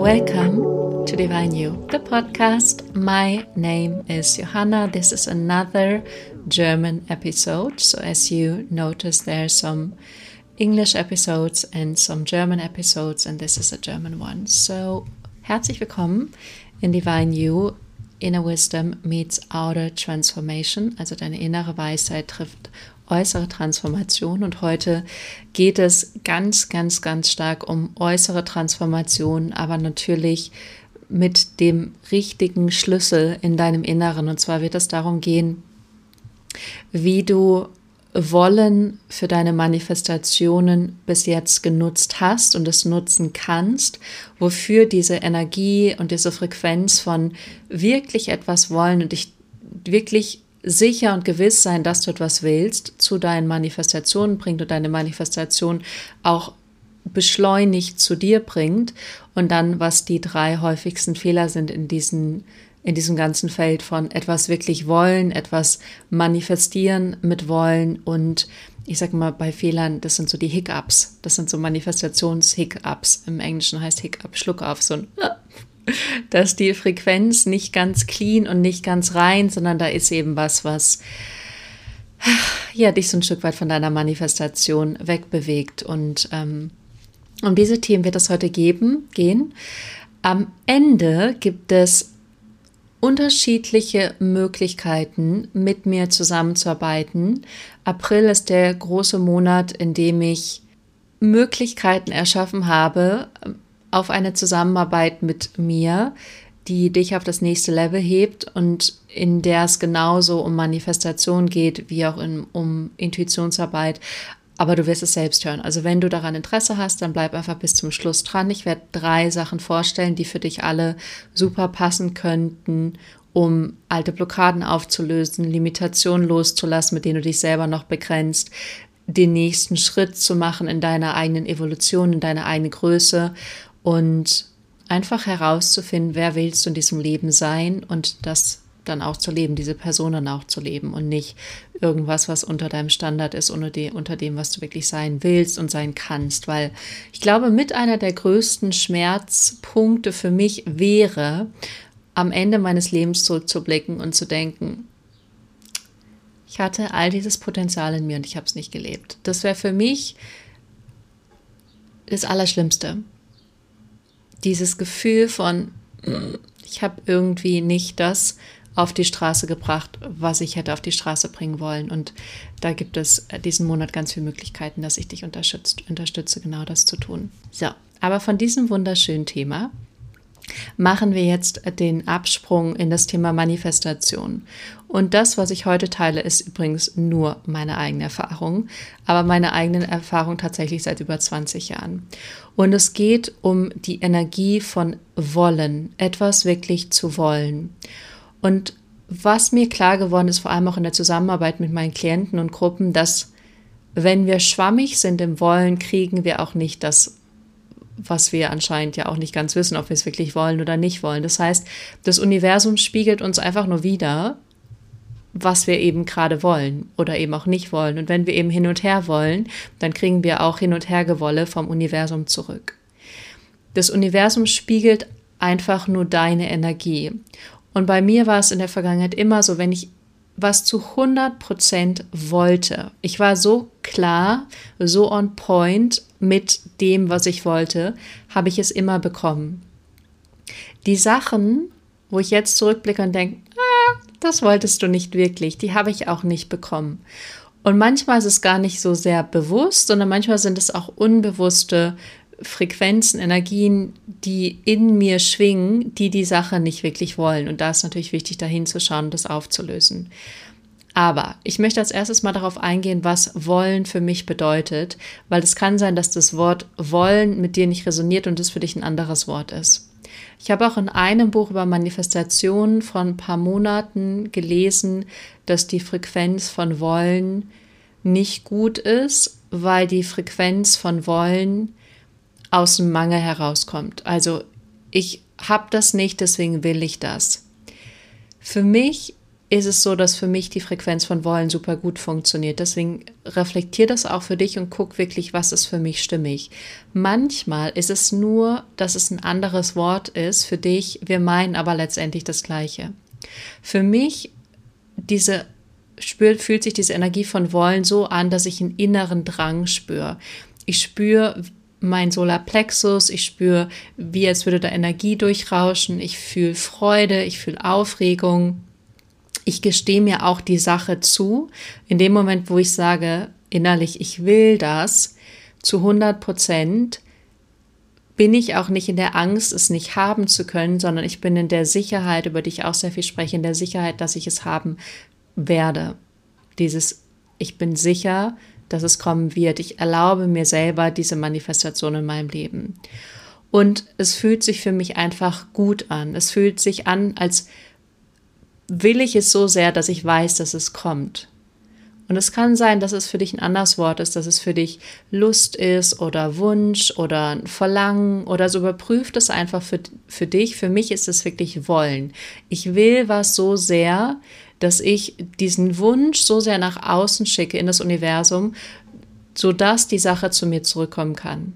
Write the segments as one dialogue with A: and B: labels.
A: Welcome to Divine You, the podcast. My name is Johanna. This is another German episode. So, as you notice, there are some English episodes and some German episodes, and this is a German one. So, herzlich willkommen in Divine You. Inner Wisdom meets Outer Transformation, also deine innere Weisheit trifft äußere Transformation. Und heute geht es ganz, ganz, ganz stark um äußere Transformation, aber natürlich mit dem richtigen Schlüssel in deinem Inneren. Und zwar wird es darum gehen, wie du wollen für deine Manifestationen bis jetzt genutzt hast und es nutzen kannst, wofür diese Energie und diese Frequenz von wirklich etwas wollen und dich wirklich sicher und gewiss sein, dass du etwas willst, zu deinen Manifestationen bringt und deine Manifestation auch beschleunigt zu dir bringt und dann, was die drei häufigsten Fehler sind in diesen in diesem ganzen Feld von etwas wirklich wollen, etwas manifestieren mit wollen und ich sage mal bei Fehlern, das sind so die Hiccups, das sind so Manifestations-Hiccups. Im Englischen heißt Hiccup Schluck auf, so ein dass die Frequenz nicht ganz clean und nicht ganz rein, sondern da ist eben was, was ja dich so ein Stück weit von deiner Manifestation wegbewegt. Und ähm, um diese Themen wird es heute geben, gehen. Am Ende gibt es unterschiedliche Möglichkeiten, mit mir zusammenzuarbeiten. April ist der große Monat, in dem ich Möglichkeiten erschaffen habe, auf eine Zusammenarbeit mit mir, die dich auf das nächste Level hebt und in der es genauso um Manifestation geht, wie auch in, um Intuitionsarbeit. Aber du wirst es selbst hören. Also wenn du daran Interesse hast, dann bleib einfach bis zum Schluss dran. Ich werde drei Sachen vorstellen, die für dich alle super passen könnten, um alte Blockaden aufzulösen, Limitationen loszulassen, mit denen du dich selber noch begrenzt, den nächsten Schritt zu machen in deiner eigenen Evolution, in deiner eigenen Größe und einfach herauszufinden, wer willst du in diesem Leben sein und das dann auch zu leben, diese Person dann auch zu leben und nicht irgendwas, was unter deinem Standard ist, unter, die, unter dem, was du wirklich sein willst und sein kannst. Weil ich glaube, mit einer der größten Schmerzpunkte für mich wäre, am Ende meines Lebens zurückzublicken und zu denken, ich hatte all dieses Potenzial in mir und ich habe es nicht gelebt. Das wäre für mich das Allerschlimmste dieses Gefühl von, ich habe irgendwie nicht das auf die Straße gebracht, was ich hätte auf die Straße bringen wollen. Und da gibt es diesen Monat ganz viele Möglichkeiten, dass ich dich unterstütze, unterstütze genau das zu tun. So, aber von diesem wunderschönen Thema machen wir jetzt den Absprung in das Thema Manifestation. Und das, was ich heute teile, ist übrigens nur meine eigene Erfahrung, aber meine eigene Erfahrung tatsächlich seit über 20 Jahren. Und es geht um die Energie von Wollen, etwas wirklich zu wollen. Und was mir klar geworden ist, vor allem auch in der Zusammenarbeit mit meinen Klienten und Gruppen, dass wenn wir schwammig sind im Wollen, kriegen wir auch nicht das was wir anscheinend ja auch nicht ganz wissen, ob wir es wirklich wollen oder nicht wollen. Das heißt, das Universum spiegelt uns einfach nur wieder, was wir eben gerade wollen oder eben auch nicht wollen. Und wenn wir eben hin und her wollen, dann kriegen wir auch hin und her Gewolle vom Universum zurück. Das Universum spiegelt einfach nur deine Energie. Und bei mir war es in der Vergangenheit immer so, wenn ich was zu 100 Prozent wollte. Ich war so klar, so on point mit dem, was ich wollte, habe ich es immer bekommen. Die Sachen, wo ich jetzt zurückblicke und denke, ah, das wolltest du nicht wirklich, die habe ich auch nicht bekommen. Und manchmal ist es gar nicht so sehr bewusst, sondern manchmal sind es auch unbewusste Frequenzen, Energien, die in mir schwingen, die die Sache nicht wirklich wollen. Und da ist natürlich wichtig, da hinzuschauen und das aufzulösen. Aber ich möchte als erstes mal darauf eingehen, was wollen für mich bedeutet, weil es kann sein, dass das Wort wollen mit dir nicht resoniert und es für dich ein anderes Wort ist. Ich habe auch in einem Buch über Manifestationen von ein paar Monaten gelesen, dass die Frequenz von wollen nicht gut ist, weil die Frequenz von wollen aus dem Mangel herauskommt. Also ich habe das nicht, deswegen will ich das. Für mich ist es so, dass für mich die Frequenz von Wollen super gut funktioniert. Deswegen reflektier das auch für dich und guck wirklich, was ist für mich stimmig. Manchmal ist es nur, dass es ein anderes Wort ist für dich. Wir meinen aber letztendlich das Gleiche. Für mich diese spürt, fühlt sich diese Energie von Wollen so an, dass ich einen inneren Drang spüre. Ich spüre mein Solarplexus, ich spüre, wie als würde da Energie durchrauschen, ich fühle Freude, ich fühle Aufregung, ich gestehe mir auch die Sache zu. In dem Moment, wo ich sage, innerlich, ich will das zu 100 Prozent, bin ich auch nicht in der Angst, es nicht haben zu können, sondern ich bin in der Sicherheit, über die ich auch sehr viel spreche, in der Sicherheit, dass ich es haben werde. Dieses, ich bin sicher, dass es kommen wird. Ich erlaube mir selber diese Manifestation in meinem Leben. Und es fühlt sich für mich einfach gut an. Es fühlt sich an, als will ich es so sehr, dass ich weiß, dass es kommt. Und es kann sein, dass es für dich ein anderes Wort ist, dass es für dich Lust ist oder Wunsch oder Verlangen oder so überprüft es einfach für, für dich. Für mich ist es wirklich Wollen. Ich will was so sehr, dass ich diesen Wunsch so sehr nach außen schicke in das Universum, sodass die Sache zu mir zurückkommen kann.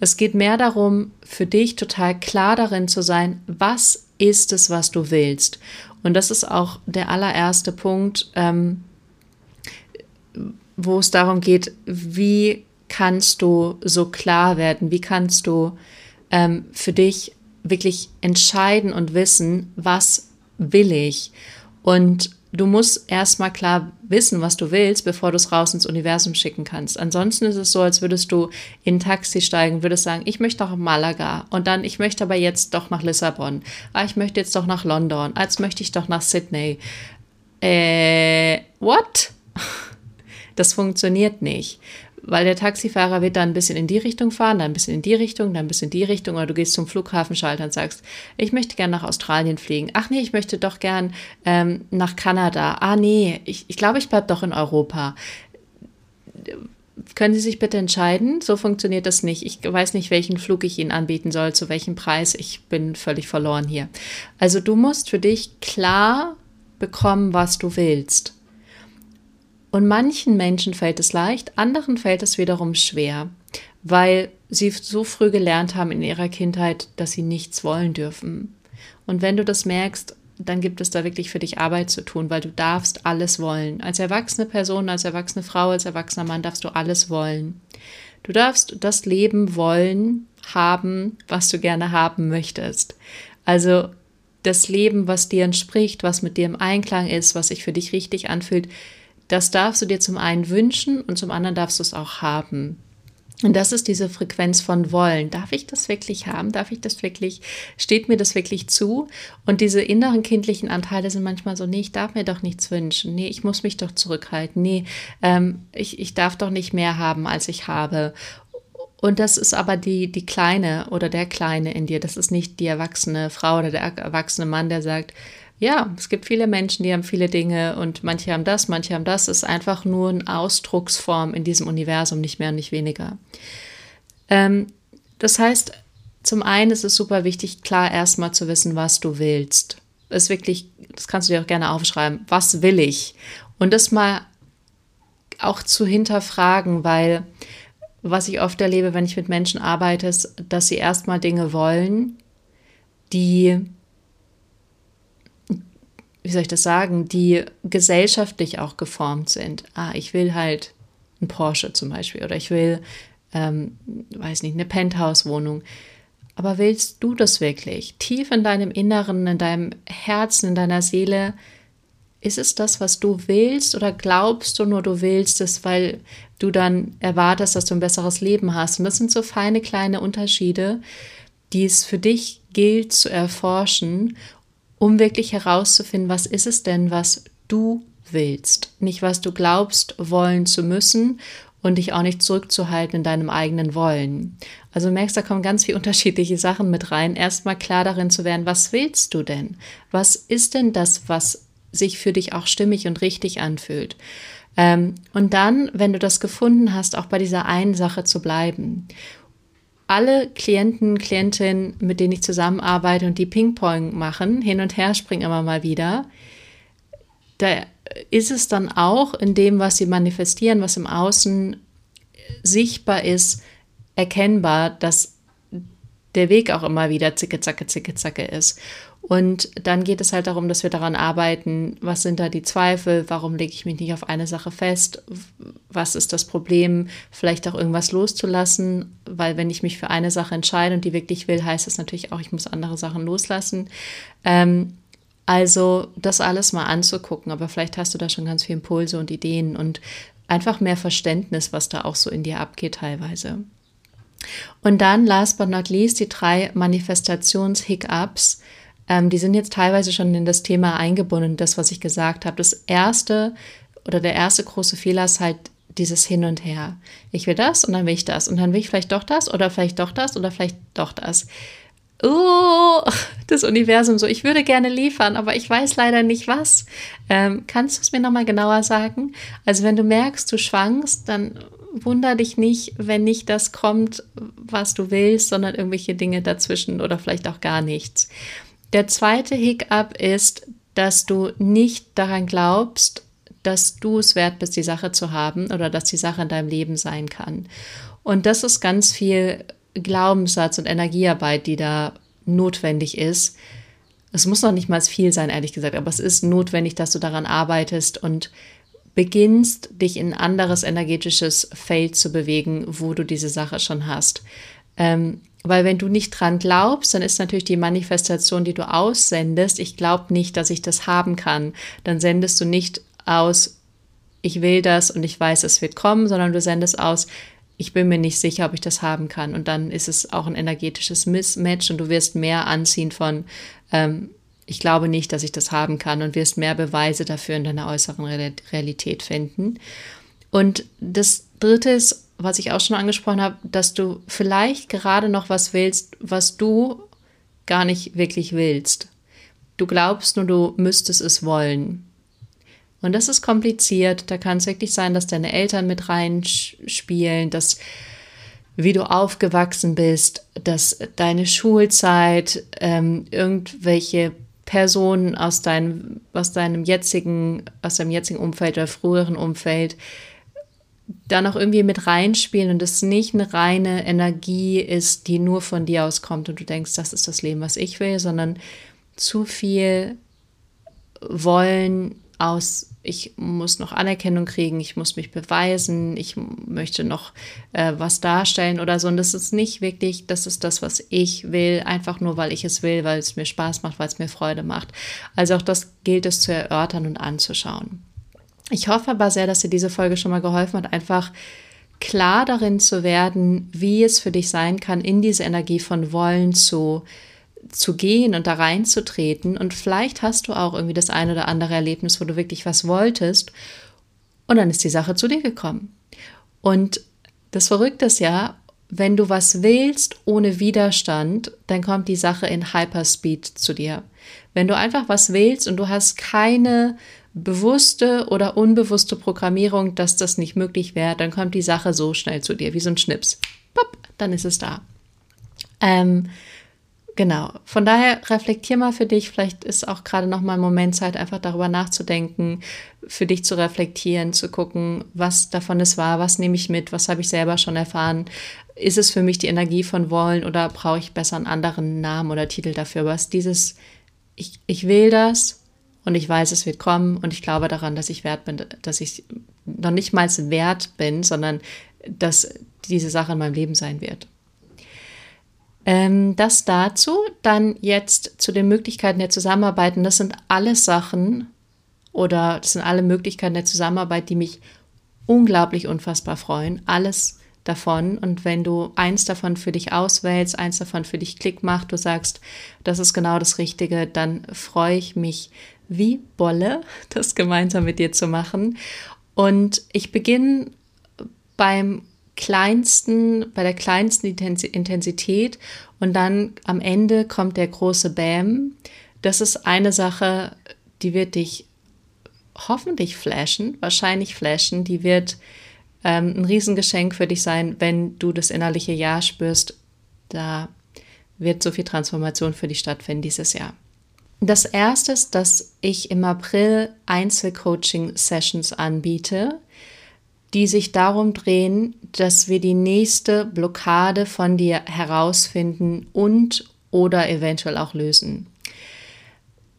A: Es geht mehr darum, für dich total klar darin zu sein, was ist es, was du willst. Und das ist auch der allererste Punkt, ähm, wo es darum geht, wie kannst du so klar werden, wie kannst du ähm, für dich wirklich entscheiden und wissen, was will ich. Und du musst erstmal klar wissen, was du willst, bevor du es raus ins Universum schicken kannst. Ansonsten ist es so, als würdest du in ein Taxi steigen, würdest sagen, ich möchte nach Malaga und dann, ich möchte aber jetzt doch nach Lissabon. Ah, ich möchte jetzt doch nach London. Als möchte ich doch nach Sydney. Äh, what? Das funktioniert nicht weil der Taxifahrer wird dann ein bisschen in die Richtung fahren, dann ein bisschen in die Richtung, dann ein bisschen in die Richtung, oder du gehst zum Flughafenschalter und sagst, ich möchte gerne nach Australien fliegen. Ach nee, ich möchte doch gern ähm, nach Kanada. Ah nee, ich, ich glaube, ich bleibe doch in Europa. Können Sie sich bitte entscheiden? So funktioniert das nicht. Ich weiß nicht, welchen Flug ich Ihnen anbieten soll, zu welchem Preis. Ich bin völlig verloren hier. Also du musst für dich klar bekommen, was du willst. Und manchen Menschen fällt es leicht, anderen fällt es wiederum schwer, weil sie so früh gelernt haben in ihrer Kindheit, dass sie nichts wollen dürfen. Und wenn du das merkst, dann gibt es da wirklich für dich Arbeit zu tun, weil du darfst alles wollen. Als erwachsene Person, als erwachsene Frau, als erwachsener Mann darfst du alles wollen. Du darfst das Leben wollen, haben, was du gerne haben möchtest. Also das Leben, was dir entspricht, was mit dir im Einklang ist, was sich für dich richtig anfühlt, das darfst du dir zum einen wünschen und zum anderen darfst du es auch haben. Und das ist diese Frequenz von Wollen. Darf ich das wirklich haben? Darf ich das wirklich? Steht mir das wirklich zu? Und diese inneren kindlichen Anteile sind manchmal so, nee, ich darf mir doch nichts wünschen. Nee, ich muss mich doch zurückhalten. Nee, ähm, ich, ich darf doch nicht mehr haben, als ich habe. Und das ist aber die, die Kleine oder der Kleine in dir. Das ist nicht die erwachsene Frau oder der erwachsene Mann, der sagt, ja, es gibt viele Menschen, die haben viele Dinge und manche haben das, manche haben das. Es ist einfach nur eine Ausdrucksform in diesem Universum, nicht mehr und nicht weniger. Ähm, das heißt, zum einen ist es super wichtig, klar erstmal zu wissen, was du willst. Ist wirklich, das kannst du dir auch gerne aufschreiben. Was will ich? Und das mal auch zu hinterfragen, weil was ich oft erlebe, wenn ich mit Menschen arbeite, ist, dass sie erstmal Dinge wollen, die wie soll ich das sagen, die gesellschaftlich auch geformt sind. Ah, ich will halt ein Porsche zum Beispiel oder ich will, ähm, weiß nicht, eine Penthouse-Wohnung. Aber willst du das wirklich? Tief in deinem Inneren, in deinem Herzen, in deiner Seele, ist es das, was du willst oder glaubst du nur, du willst es, weil du dann erwartest, dass du ein besseres Leben hast? Und das sind so feine kleine Unterschiede, die es für dich gilt zu erforschen um wirklich herauszufinden, was ist es denn, was du willst, nicht was du glaubst wollen zu müssen und dich auch nicht zurückzuhalten in deinem eigenen Wollen. Also du merkst, da kommen ganz viele unterschiedliche Sachen mit rein. Erstmal klar darin zu werden, was willst du denn? Was ist denn das, was sich für dich auch stimmig und richtig anfühlt? Ähm, und dann, wenn du das gefunden hast, auch bei dieser einen Sache zu bleiben alle Klienten, Klientinnen, mit denen ich zusammenarbeite und die Ping-Pong machen, hin und her springen immer mal wieder, da ist es dann auch in dem, was sie manifestieren, was im Außen sichtbar ist, erkennbar, dass der Weg auch immer wieder zicke, zacke, zicke, zacke ist. Und dann geht es halt darum, dass wir daran arbeiten, was sind da die Zweifel, warum lege ich mich nicht auf eine Sache fest, was ist das Problem, vielleicht auch irgendwas loszulassen, weil wenn ich mich für eine Sache entscheide und die wirklich will, heißt das natürlich auch, ich muss andere Sachen loslassen. Ähm, also das alles mal anzugucken, aber vielleicht hast du da schon ganz viele Impulse und Ideen und einfach mehr Verständnis, was da auch so in dir abgeht teilweise. Und dann, last but not least, die drei Manifestations-Hiccups. Ähm, die sind jetzt teilweise schon in das Thema eingebunden, das, was ich gesagt habe. Das erste oder der erste große Fehler ist halt dieses Hin und Her. Ich will das und dann will ich das und dann will ich vielleicht doch das oder vielleicht doch das oder vielleicht doch das. Oh, das Universum so, ich würde gerne liefern, aber ich weiß leider nicht was. Ähm, kannst du es mir nochmal genauer sagen? Also wenn du merkst, du schwankst, dann wunder dich nicht, wenn nicht das kommt, was du willst, sondern irgendwelche Dinge dazwischen oder vielleicht auch gar nichts. Der zweite Hiccup ist, dass du nicht daran glaubst, dass du es wert bist, die Sache zu haben oder dass die Sache in deinem Leben sein kann. Und das ist ganz viel Glaubenssatz und Energiearbeit, die da notwendig ist. Es muss noch nicht mal viel sein, ehrlich gesagt, aber es ist notwendig, dass du daran arbeitest und beginnst, dich in ein anderes energetisches Feld zu bewegen, wo du diese Sache schon hast. Ähm, weil wenn du nicht dran glaubst, dann ist natürlich die Manifestation, die du aussendest, ich glaube nicht, dass ich das haben kann. Dann sendest du nicht aus, ich will das und ich weiß, es wird kommen, sondern du sendest aus, ich bin mir nicht sicher, ob ich das haben kann. Und dann ist es auch ein energetisches Mismatch und du wirst mehr anziehen von, ähm, ich glaube nicht, dass ich das haben kann und wirst mehr Beweise dafür in deiner äußeren Realität finden. Und das Dritte ist, was ich auch schon angesprochen habe, dass du vielleicht gerade noch was willst, was du gar nicht wirklich willst. Du glaubst nur, du müsstest es wollen. Und das ist kompliziert. Da kann es wirklich sein, dass deine Eltern mit reinspielen, dass wie du aufgewachsen bist, dass deine Schulzeit, ähm, irgendwelche Personen aus deinem, aus deinem jetzigen, aus deinem jetzigen Umfeld oder früheren Umfeld da noch irgendwie mit reinspielen und es nicht eine reine Energie ist, die nur von dir auskommt und du denkst, das ist das Leben, was ich will, sondern zu viel wollen aus ich muss noch Anerkennung kriegen, ich muss mich beweisen, ich möchte noch äh, was darstellen oder so. Und das ist nicht wirklich, das ist das, was ich will, einfach nur, weil ich es will, weil es mir Spaß macht, weil es mir Freude macht. Also auch das gilt es zu erörtern und anzuschauen. Ich hoffe aber sehr, dass dir diese Folge schon mal geholfen hat, einfach klar darin zu werden, wie es für dich sein kann, in diese Energie von Wollen zu zu gehen und da reinzutreten. Und vielleicht hast du auch irgendwie das eine oder andere Erlebnis, wo du wirklich was wolltest. Und dann ist die Sache zu dir gekommen. Und das Verrückte ist ja, wenn du was willst ohne Widerstand, dann kommt die Sache in Hyperspeed zu dir. Wenn du einfach was willst und du hast keine bewusste oder unbewusste Programmierung, dass das nicht möglich wäre, dann kommt die Sache so schnell zu dir, wie so ein Schnips. Pop, dann ist es da. Ähm, Genau. Von daher reflektier mal für dich. Vielleicht ist auch gerade noch mal ein Moment Zeit, einfach darüber nachzudenken, für dich zu reflektieren, zu gucken, was davon es war, was nehme ich mit, was habe ich selber schon erfahren. Ist es für mich die Energie von Wollen oder brauche ich besser einen anderen Namen oder Titel dafür? Was dieses, ich, ich will das und ich weiß, es wird kommen und ich glaube daran, dass ich wert bin, dass ich noch nicht mal wert bin, sondern dass diese Sache in meinem Leben sein wird. Ähm, das dazu. Dann jetzt zu den Möglichkeiten der Zusammenarbeit. Und das sind alles Sachen oder das sind alle Möglichkeiten der Zusammenarbeit, die mich unglaublich unfassbar freuen. Alles davon. Und wenn du eins davon für dich auswählst, eins davon für dich Klick macht, du sagst, das ist genau das Richtige, dann freue ich mich wie Bolle, das gemeinsam mit dir zu machen. Und ich beginne beim kleinsten, bei der kleinsten Intensität und dann am Ende kommt der große Bam. Das ist eine Sache, die wird dich hoffentlich flashen, wahrscheinlich flashen, die wird ähm, ein Riesengeschenk für dich sein, wenn du das innerliche Ja spürst. Da wird so viel Transformation für dich stattfinden dieses Jahr. Das erste ist, dass ich im April Einzelcoaching-Sessions anbiete, die sich darum drehen, dass wir die nächste Blockade von dir herausfinden und oder eventuell auch lösen.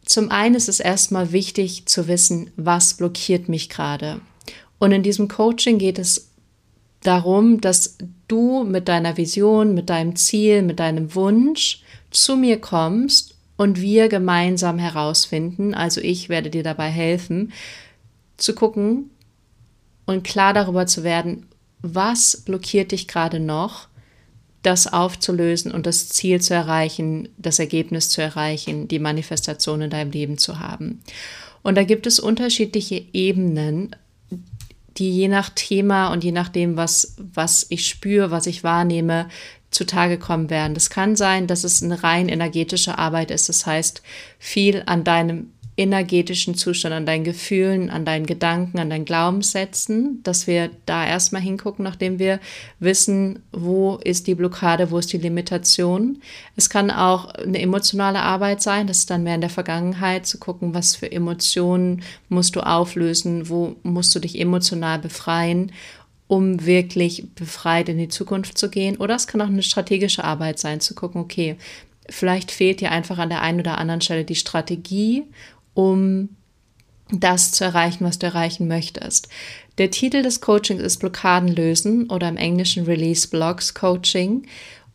A: Zum einen ist es erstmal wichtig zu wissen, was blockiert mich gerade. Und in diesem Coaching geht es darum, dass du mit deiner Vision, mit deinem Ziel, mit deinem Wunsch zu mir kommst und wir gemeinsam herausfinden, also ich werde dir dabei helfen, zu gucken und klar darüber zu werden, was blockiert dich gerade noch, das aufzulösen und das Ziel zu erreichen, das Ergebnis zu erreichen, die Manifestation in deinem Leben zu haben. Und da gibt es unterschiedliche Ebenen, die je nach Thema und je nachdem, was, was ich spüre, was ich wahrnehme, zutage kommen werden. Das kann sein, dass es eine rein energetische Arbeit ist. Das heißt, viel an deinem energetischen Zustand, an deinen Gefühlen, an deinen Gedanken, an deinen Glaubenssätzen, dass wir da erstmal hingucken, nachdem wir wissen, wo ist die Blockade, wo ist die Limitation. Es kann auch eine emotionale Arbeit sein, das ist dann mehr in der Vergangenheit, zu gucken, was für Emotionen musst du auflösen, wo musst du dich emotional befreien um wirklich befreit in die Zukunft zu gehen. Oder es kann auch eine strategische Arbeit sein, zu gucken, okay, vielleicht fehlt dir einfach an der einen oder anderen Stelle die Strategie um das zu erreichen, was du erreichen möchtest. Der Titel des Coachings ist Blockaden lösen oder im Englischen Release Blocks Coaching.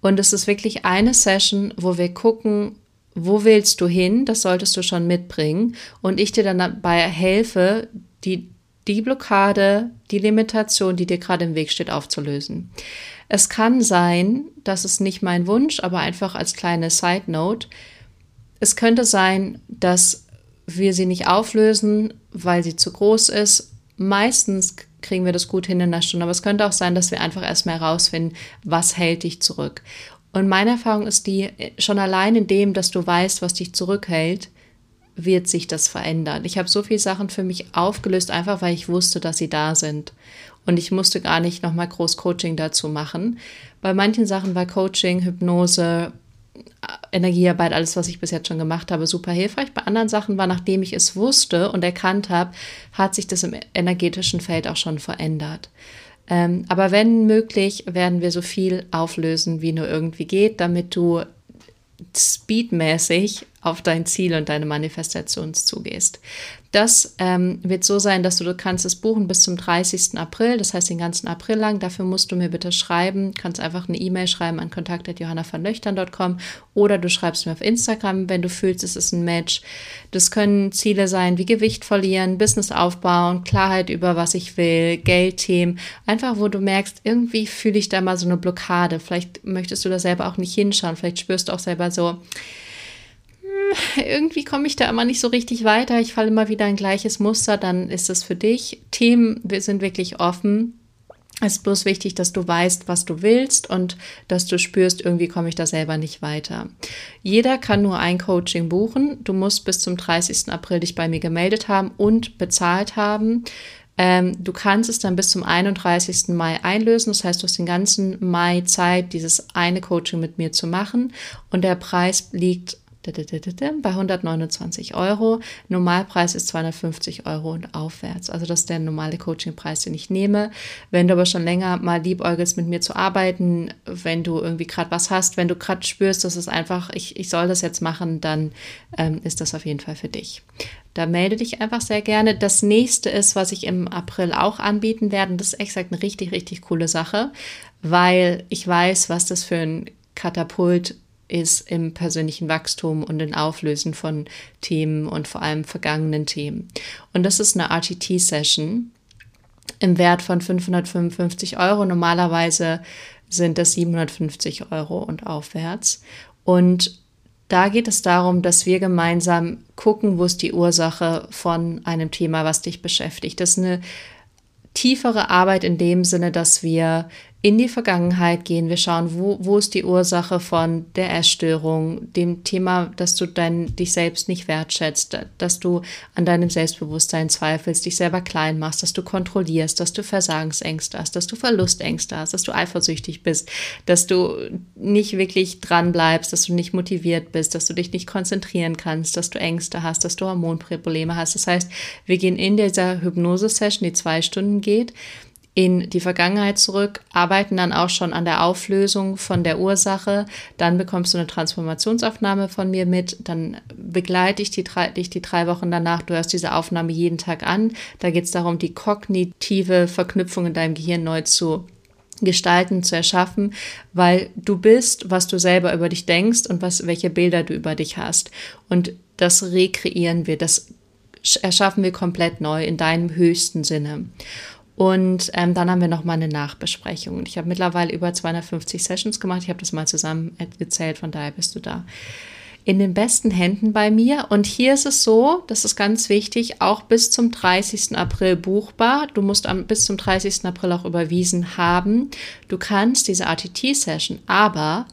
A: Und es ist wirklich eine Session, wo wir gucken, wo willst du hin? Das solltest du schon mitbringen. Und ich dir dann dabei helfe, die, die Blockade, die Limitation, die dir gerade im Weg steht, aufzulösen. Es kann sein, das ist nicht mein Wunsch, aber einfach als kleine Side Note. Es könnte sein, dass wir sie nicht auflösen, weil sie zu groß ist. Meistens kriegen wir das gut hin in einer Stunde, aber es könnte auch sein, dass wir einfach erstmal herausfinden, was hält dich zurück. Und meine Erfahrung ist die, schon allein in dem, dass du weißt, was dich zurückhält, wird sich das verändern. Ich habe so viele Sachen für mich aufgelöst, einfach weil ich wusste, dass sie da sind. Und ich musste gar nicht nochmal groß Coaching dazu machen. Bei manchen Sachen war Coaching, Hypnose, Energiearbeit, alles, was ich bis jetzt schon gemacht habe, super hilfreich. Bei anderen Sachen war, nachdem ich es wusste und erkannt habe, hat sich das im energetischen Feld auch schon verändert. Ähm, aber wenn möglich, werden wir so viel auflösen, wie nur irgendwie geht, damit du speedmäßig auf dein Ziel und deine Manifestation zugehst. Das ähm, wird so sein, dass du, du kannst es buchen bis zum 30. April, das heißt den ganzen April lang. Dafür musst du mir bitte schreiben. Kannst einfach eine E-Mail schreiben an kontakt.johannavanlöchtern.com oder du schreibst mir auf Instagram, wenn du fühlst, es ist ein Match. Das können Ziele sein wie Gewicht verlieren, Business aufbauen, Klarheit über was ich will, Geldthemen. Einfach, wo du merkst, irgendwie fühle ich da mal so eine Blockade. Vielleicht möchtest du da selber auch nicht hinschauen. Vielleicht spürst du auch selber so, irgendwie komme ich da immer nicht so richtig weiter, ich falle immer wieder ein gleiches Muster, dann ist es für dich. Themen sind wirklich offen. Es ist bloß wichtig, dass du weißt, was du willst und dass du spürst, irgendwie komme ich da selber nicht weiter. Jeder kann nur ein Coaching buchen. Du musst bis zum 30. April dich bei mir gemeldet haben und bezahlt haben. Ähm, du kannst es dann bis zum 31. Mai einlösen. Das heißt, du hast den ganzen Mai Zeit, dieses eine Coaching mit mir zu machen. Und der Preis liegt bei 129 Euro. Normalpreis ist 250 Euro und aufwärts. Also das ist der normale Coachingpreis, den ich nehme. Wenn du aber schon länger mal liebäugelst, mit mir zu arbeiten, wenn du irgendwie gerade was hast, wenn du gerade spürst, dass es einfach, ich, ich soll das jetzt machen, dann ähm, ist das auf jeden Fall für dich. Da melde dich einfach sehr gerne. Das nächste ist, was ich im April auch anbieten werde. Das ist exakt eine richtig, richtig coole Sache, weil ich weiß, was das für ein Katapult ist im persönlichen Wachstum und im Auflösen von Themen und vor allem vergangenen Themen. Und das ist eine RTT-Session im Wert von 555 Euro. Normalerweise sind das 750 Euro und aufwärts. Und da geht es darum, dass wir gemeinsam gucken, wo ist die Ursache von einem Thema, was dich beschäftigt. Das ist eine tiefere Arbeit in dem Sinne, dass wir in die Vergangenheit gehen. Wir schauen, wo, wo ist die Ursache von der Essstörung, dem Thema, dass du dein, dich selbst nicht wertschätzt, dass du an deinem Selbstbewusstsein zweifelst, dich selber klein machst, dass du kontrollierst, dass du Versagensängste hast, dass du Verlustängste hast, dass du eifersüchtig bist, dass du nicht wirklich dran bleibst, dass du nicht motiviert bist, dass du dich nicht konzentrieren kannst, dass du Ängste hast, dass du Hormonprobleme hast. Das heißt, wir gehen in dieser Hypnose-Session, die zwei Stunden geht, in die Vergangenheit zurück, arbeiten dann auch schon an der Auflösung von der Ursache. Dann bekommst du eine Transformationsaufnahme von mir mit. Dann begleite ich die drei, dich die drei Wochen danach. Du hörst diese Aufnahme jeden Tag an. Da geht es darum, die kognitive Verknüpfung in deinem Gehirn neu zu gestalten, zu erschaffen, weil du bist, was du selber über dich denkst und was, welche Bilder du über dich hast. Und das rekreieren wir, das erschaffen wir komplett neu in deinem höchsten Sinne. Und ähm, dann haben wir noch mal eine Nachbesprechung. Ich habe mittlerweile über 250 Sessions gemacht. Ich habe das mal zusammen gezählt, von daher bist du da in den besten Händen bei mir. Und hier ist es so, das ist ganz wichtig, auch bis zum 30. April buchbar. Du musst am, bis zum 30. April auch überwiesen haben. Du kannst diese ATT-Session aber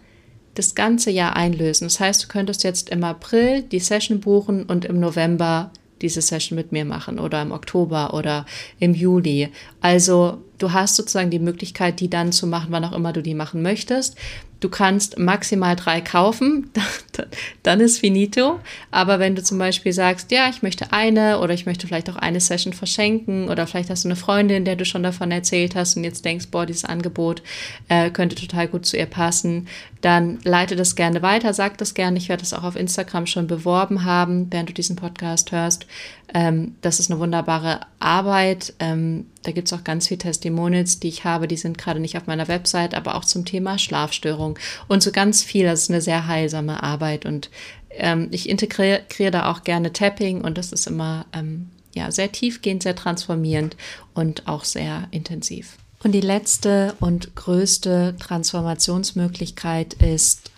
A: das ganze Jahr einlösen. Das heißt, du könntest jetzt im April die Session buchen und im November diese Session mit mir machen oder im Oktober oder im Juli. Also du hast sozusagen die Möglichkeit, die dann zu machen, wann auch immer du die machen möchtest. Du kannst maximal drei kaufen, dann ist finito. Aber wenn du zum Beispiel sagst, ja, ich möchte eine oder ich möchte vielleicht auch eine Session verschenken oder vielleicht hast du eine Freundin, der du schon davon erzählt hast und jetzt denkst, boah, dieses Angebot äh, könnte total gut zu ihr passen, dann leite das gerne weiter, sag das gerne. Ich werde das auch auf Instagram schon beworben haben, während du diesen Podcast hörst. Ähm, das ist eine wunderbare Arbeit. Ähm, da gibt es auch ganz viele Testimonials, die ich habe, die sind gerade nicht auf meiner Website, aber auch zum Thema Schlafstörung und so ganz viel. Das ist eine sehr heilsame Arbeit und ähm, ich integriere da auch gerne Tapping und das ist immer ähm, ja, sehr tiefgehend, sehr transformierend und auch sehr intensiv. Und die letzte und größte Transformationsmöglichkeit ist,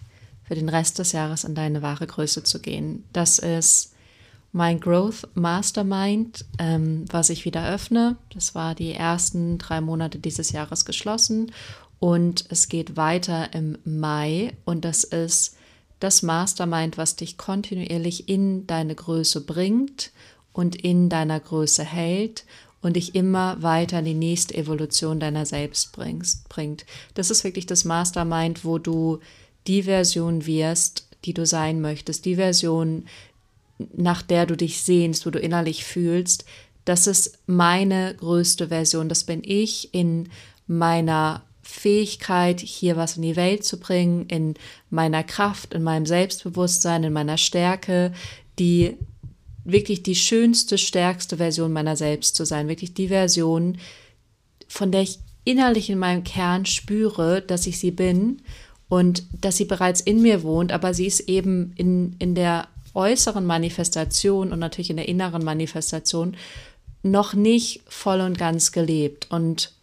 A: für den Rest des Jahres in deine wahre Größe zu gehen. Das ist mein Growth Mastermind, ähm, was ich wieder öffne. Das war die ersten drei Monate dieses Jahres geschlossen und es geht weiter im Mai und das ist das Mastermind, was dich kontinuierlich in deine Größe bringt und in deiner Größe hält und dich immer weiter in die nächste Evolution deiner selbst bringst, bringt. Das ist wirklich das Mastermind, wo du die Version wirst, die du sein möchtest, die Version, nach der du dich sehnst, wo du innerlich fühlst, das ist meine größte Version. Das bin ich in meiner Fähigkeit, hier was in die Welt zu bringen, in meiner Kraft, in meinem Selbstbewusstsein, in meiner Stärke, die wirklich die schönste, stärkste Version meiner selbst zu sein. Wirklich die Version, von der ich innerlich in meinem Kern spüre, dass ich sie bin und dass sie bereits in mir wohnt, aber sie ist eben in, in der äußeren Manifestation und natürlich in der inneren Manifestation noch nicht voll und ganz gelebt. Und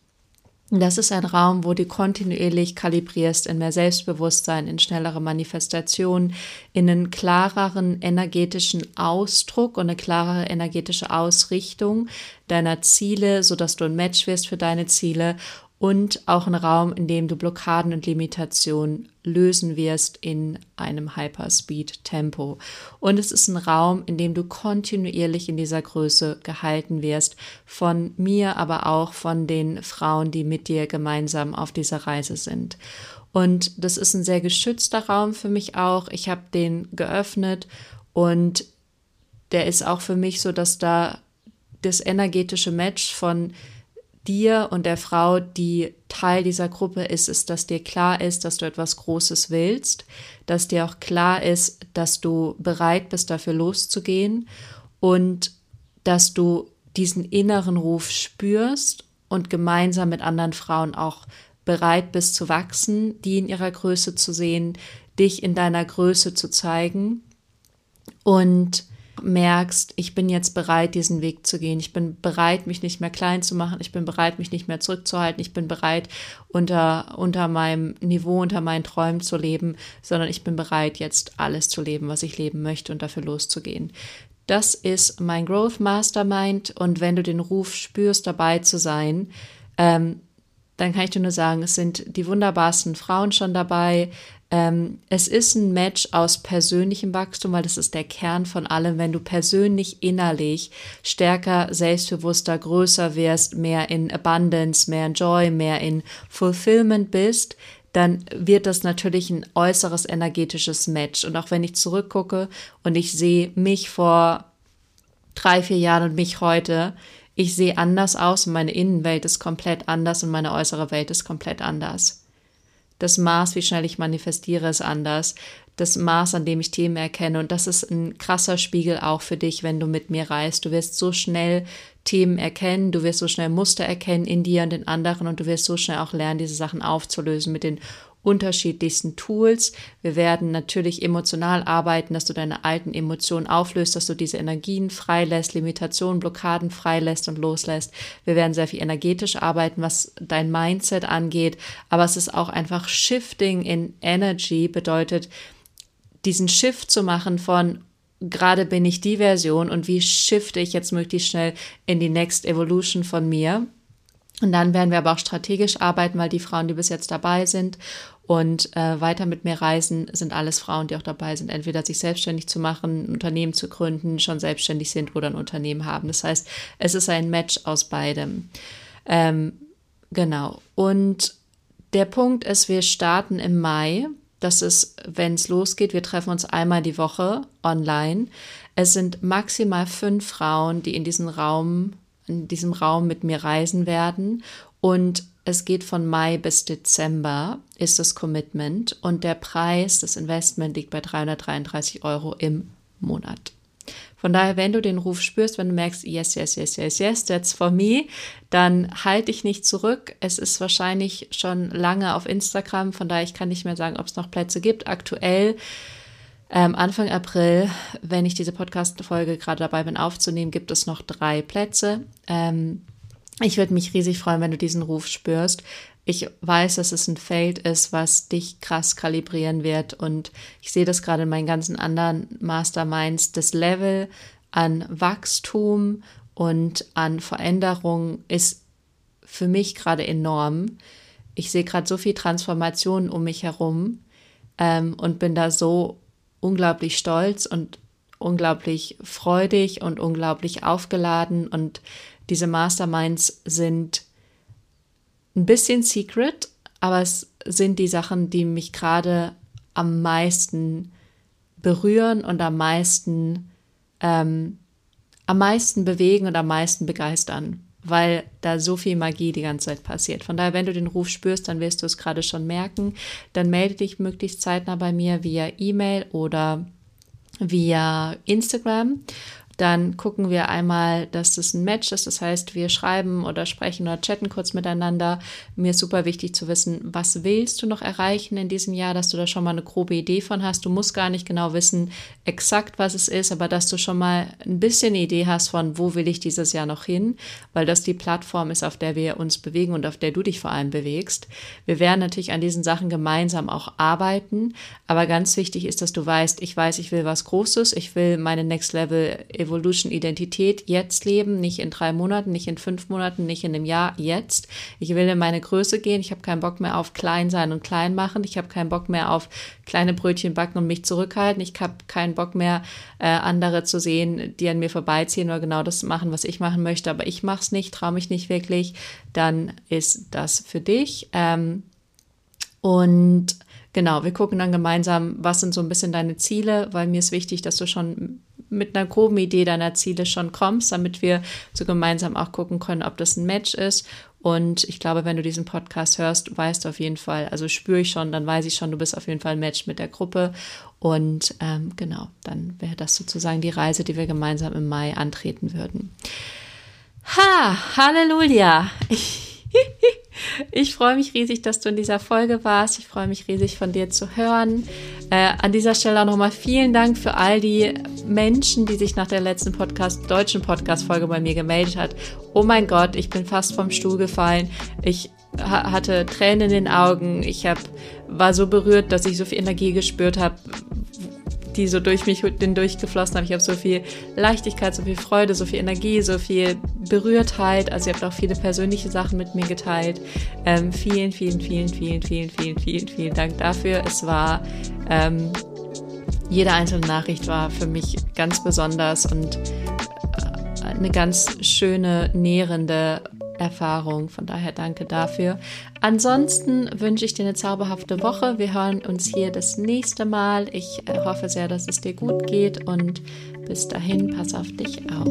A: das ist ein Raum, wo du kontinuierlich kalibrierst in mehr Selbstbewusstsein, in schnellere Manifestation, in einen klareren energetischen Ausdruck und eine klarere energetische Ausrichtung deiner Ziele, sodass du ein Match wirst für deine Ziele und auch ein Raum, in dem du Blockaden und Limitationen lösen wirst in einem Hyperspeed-Tempo. Und es ist ein Raum, in dem du kontinuierlich in dieser Größe gehalten wirst, von mir, aber auch von den Frauen, die mit dir gemeinsam auf dieser Reise sind. Und das ist ein sehr geschützter Raum für mich auch. Ich habe den geöffnet und der ist auch für mich so, dass da das energetische Match von dir und der Frau, die Teil dieser Gruppe ist, ist, dass dir klar ist, dass du etwas Großes willst, dass dir auch klar ist, dass du bereit bist, dafür loszugehen und dass du diesen inneren Ruf spürst und gemeinsam mit anderen Frauen auch bereit bist zu wachsen, die in ihrer Größe zu sehen, dich in deiner Größe zu zeigen. Und merkst, ich bin jetzt bereit, diesen Weg zu gehen. Ich bin bereit, mich nicht mehr klein zu machen. Ich bin bereit, mich nicht mehr zurückzuhalten. Ich bin bereit, unter, unter meinem Niveau, unter meinen Träumen zu leben, sondern ich bin bereit, jetzt alles zu leben, was ich leben möchte und dafür loszugehen. Das ist mein Growth Mastermind und wenn du den Ruf spürst, dabei zu sein, ähm, dann kann ich dir nur sagen, es sind die wunderbarsten Frauen schon dabei. Ähm, es ist ein Match aus persönlichem Wachstum, weil das ist der Kern von allem. Wenn du persönlich, innerlich stärker, selbstbewusster, größer wirst, mehr in Abundance, mehr in Joy, mehr in Fulfillment bist, dann wird das natürlich ein äußeres energetisches Match. Und auch wenn ich zurückgucke und ich sehe mich vor drei, vier Jahren und mich heute, ich sehe anders aus und meine Innenwelt ist komplett anders und meine äußere Welt ist komplett anders. Das Maß, wie schnell ich manifestiere, ist anders. Das Maß, an dem ich Themen erkenne. Und das ist ein krasser Spiegel auch für dich, wenn du mit mir reist. Du wirst so schnell Themen erkennen, du wirst so schnell Muster erkennen in dir und den anderen und du wirst so schnell auch lernen, diese Sachen aufzulösen mit den unterschiedlichsten Tools. Wir werden natürlich emotional arbeiten, dass du deine alten Emotionen auflöst, dass du diese Energien freilässt, Limitationen, Blockaden freilässt und loslässt. Wir werden sehr viel energetisch arbeiten, was dein Mindset angeht. Aber es ist auch einfach Shifting in Energy bedeutet, diesen Shift zu machen von gerade bin ich die Version und wie shifte ich jetzt möglichst schnell in die Next Evolution von mir. Und dann werden wir aber auch strategisch arbeiten, weil die Frauen, die bis jetzt dabei sind und äh, weiter mit mir reisen, sind alles Frauen, die auch dabei sind, entweder sich selbstständig zu machen, ein Unternehmen zu gründen, schon selbstständig sind oder ein Unternehmen haben. Das heißt, es ist ein Match aus beidem. Ähm, genau. Und der Punkt ist, wir starten im Mai. Das ist, wenn es losgeht, wir treffen uns einmal die Woche online. Es sind maximal fünf Frauen, die in diesem Raum, in diesem Raum mit mir reisen werden. Und es geht von Mai bis Dezember, ist das Commitment und der Preis, das Investment liegt bei 333 Euro im Monat. Von daher, wenn du den Ruf spürst, wenn du merkst, yes, yes, yes, yes, yes, that's for me, dann halte dich nicht zurück. Es ist wahrscheinlich schon lange auf Instagram, von daher ich kann nicht mehr sagen, ob es noch Plätze gibt. Aktuell ähm, Anfang April, wenn ich diese Podcast-Folge gerade dabei bin aufzunehmen, gibt es noch drei Plätze. Ähm, ich würde mich riesig freuen, wenn du diesen Ruf spürst. Ich weiß, dass es ein Feld ist, was dich krass kalibrieren wird. Und ich sehe das gerade in meinen ganzen anderen Masterminds. Das Level an Wachstum und an Veränderung ist für mich gerade enorm. Ich sehe gerade so viel Transformation um mich herum ähm, und bin da so unglaublich stolz und unglaublich freudig und unglaublich aufgeladen und diese Masterminds sind ein bisschen secret, aber es sind die Sachen, die mich gerade am meisten berühren und am meisten, ähm, am meisten bewegen und am meisten begeistern, weil da so viel Magie die ganze Zeit passiert. Von daher, wenn du den Ruf spürst, dann wirst du es gerade schon merken. Dann melde dich möglichst zeitnah bei mir via E-Mail oder via Instagram dann gucken wir einmal, dass das ein Match ist. Das heißt, wir schreiben oder sprechen oder chatten kurz miteinander. Mir ist super wichtig zu wissen, was willst du noch erreichen in diesem Jahr, dass du da schon mal eine grobe Idee von hast. Du musst gar nicht genau wissen, exakt was es ist, aber dass du schon mal ein bisschen Idee hast von, wo will ich dieses Jahr noch hin, weil das die Plattform ist, auf der wir uns bewegen und auf der du dich vor allem bewegst. Wir werden natürlich an diesen Sachen gemeinsam auch arbeiten, aber ganz wichtig ist, dass du weißt, ich weiß, ich will was Großes, ich will meine Next Level Evolution Identität jetzt leben, nicht in drei Monaten, nicht in fünf Monaten, nicht in einem Jahr, jetzt. Ich will in meine Größe gehen. Ich habe keinen Bock mehr auf klein sein und klein machen. Ich habe keinen Bock mehr auf kleine Brötchen backen und mich zurückhalten. Ich habe keinen Bock mehr, äh, andere zu sehen, die an mir vorbeiziehen oder genau das machen, was ich machen möchte. Aber ich mache es nicht, traue mich nicht wirklich. Dann ist das für dich. Ähm, und genau, wir gucken dann gemeinsam, was sind so ein bisschen deine Ziele, weil mir ist wichtig, dass du schon mit einer groben Idee deiner Ziele schon kommst, damit wir so gemeinsam auch gucken können, ob das ein Match ist. Und ich glaube, wenn du diesen Podcast hörst, weißt du auf jeden Fall, also spüre ich schon, dann weiß ich schon, du bist auf jeden Fall ein Match mit der Gruppe. Und ähm, genau, dann wäre das sozusagen die Reise, die wir gemeinsam im Mai antreten würden. Ha, Halleluja! Ich freue mich riesig, dass du in dieser Folge warst. Ich freue mich riesig von dir zu hören. Äh, an dieser Stelle auch nochmal vielen Dank für all die Menschen, die sich nach der letzten Podcast, deutschen Podcast-Folge bei mir gemeldet hat. Oh mein Gott, ich bin fast vom Stuhl gefallen. Ich ha hatte Tränen in den Augen. Ich hab, war so berührt, dass ich so viel Energie gespürt habe die so durch mich durchgeflossen haben. Ich habe so viel Leichtigkeit, so viel Freude, so viel Energie, so viel Berührtheit. Also ihr habt auch viele persönliche Sachen mit mir geteilt. Ähm, vielen, vielen, vielen, vielen, vielen, vielen, vielen, vielen Dank dafür. Es war ähm, jede einzelne Nachricht war für mich ganz besonders und äh, eine ganz schöne, nährende Erfahrung. Von daher danke dafür. Ansonsten wünsche ich dir eine zauberhafte Woche. Wir hören uns hier das nächste Mal. Ich äh, hoffe sehr, dass es dir gut geht und bis dahin, pass auf dich auf.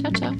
A: Ciao, ciao.